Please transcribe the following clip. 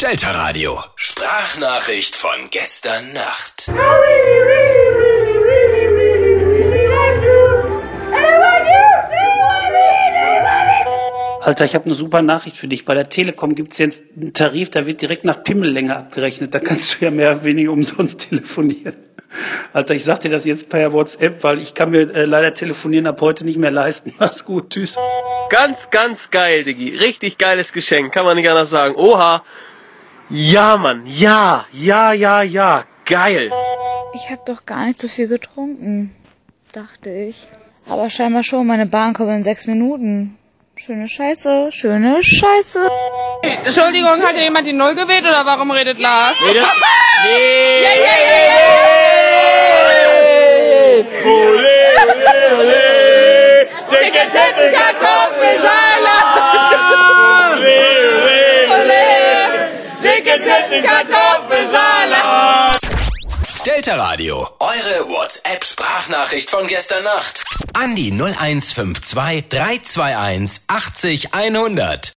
Delta Radio. Sprachnachricht von gestern Nacht. Alter, ich habe eine super Nachricht für dich. Bei der Telekom gibt's jetzt einen Tarif, da wird direkt nach Pimmellänge abgerechnet. Da kannst du ja mehr oder weniger umsonst telefonieren. Alter, ich sag dir das jetzt per WhatsApp, weil ich kann mir äh, leider telefonieren ab heute nicht mehr leisten. Mach's gut, tschüss. Ganz, ganz geil, Diggi. Richtig geiles Geschenk, kann man nicht anders sagen. Oha. Ja, Mann. Ja, ja, ja, ja. Geil. Ich habe doch gar nicht so viel getrunken, dachte ich. Aber scheinbar schon, meine Bahn kommt in sechs Minuten. Schöne Scheiße, schöne Scheiße. Entschuldigung, hat hier jemand die Null gewählt oder warum redet Lars? Nee. Ja, ja, ja, ja. Ole, ole, ole. Dicke Titten, Kartoffelsalat. Dicke Titten, Kartoffelsalat. Delta Radio. Eure WhatsApp-Sprachnachricht von gestern Nacht. An die 0152 321 80 100.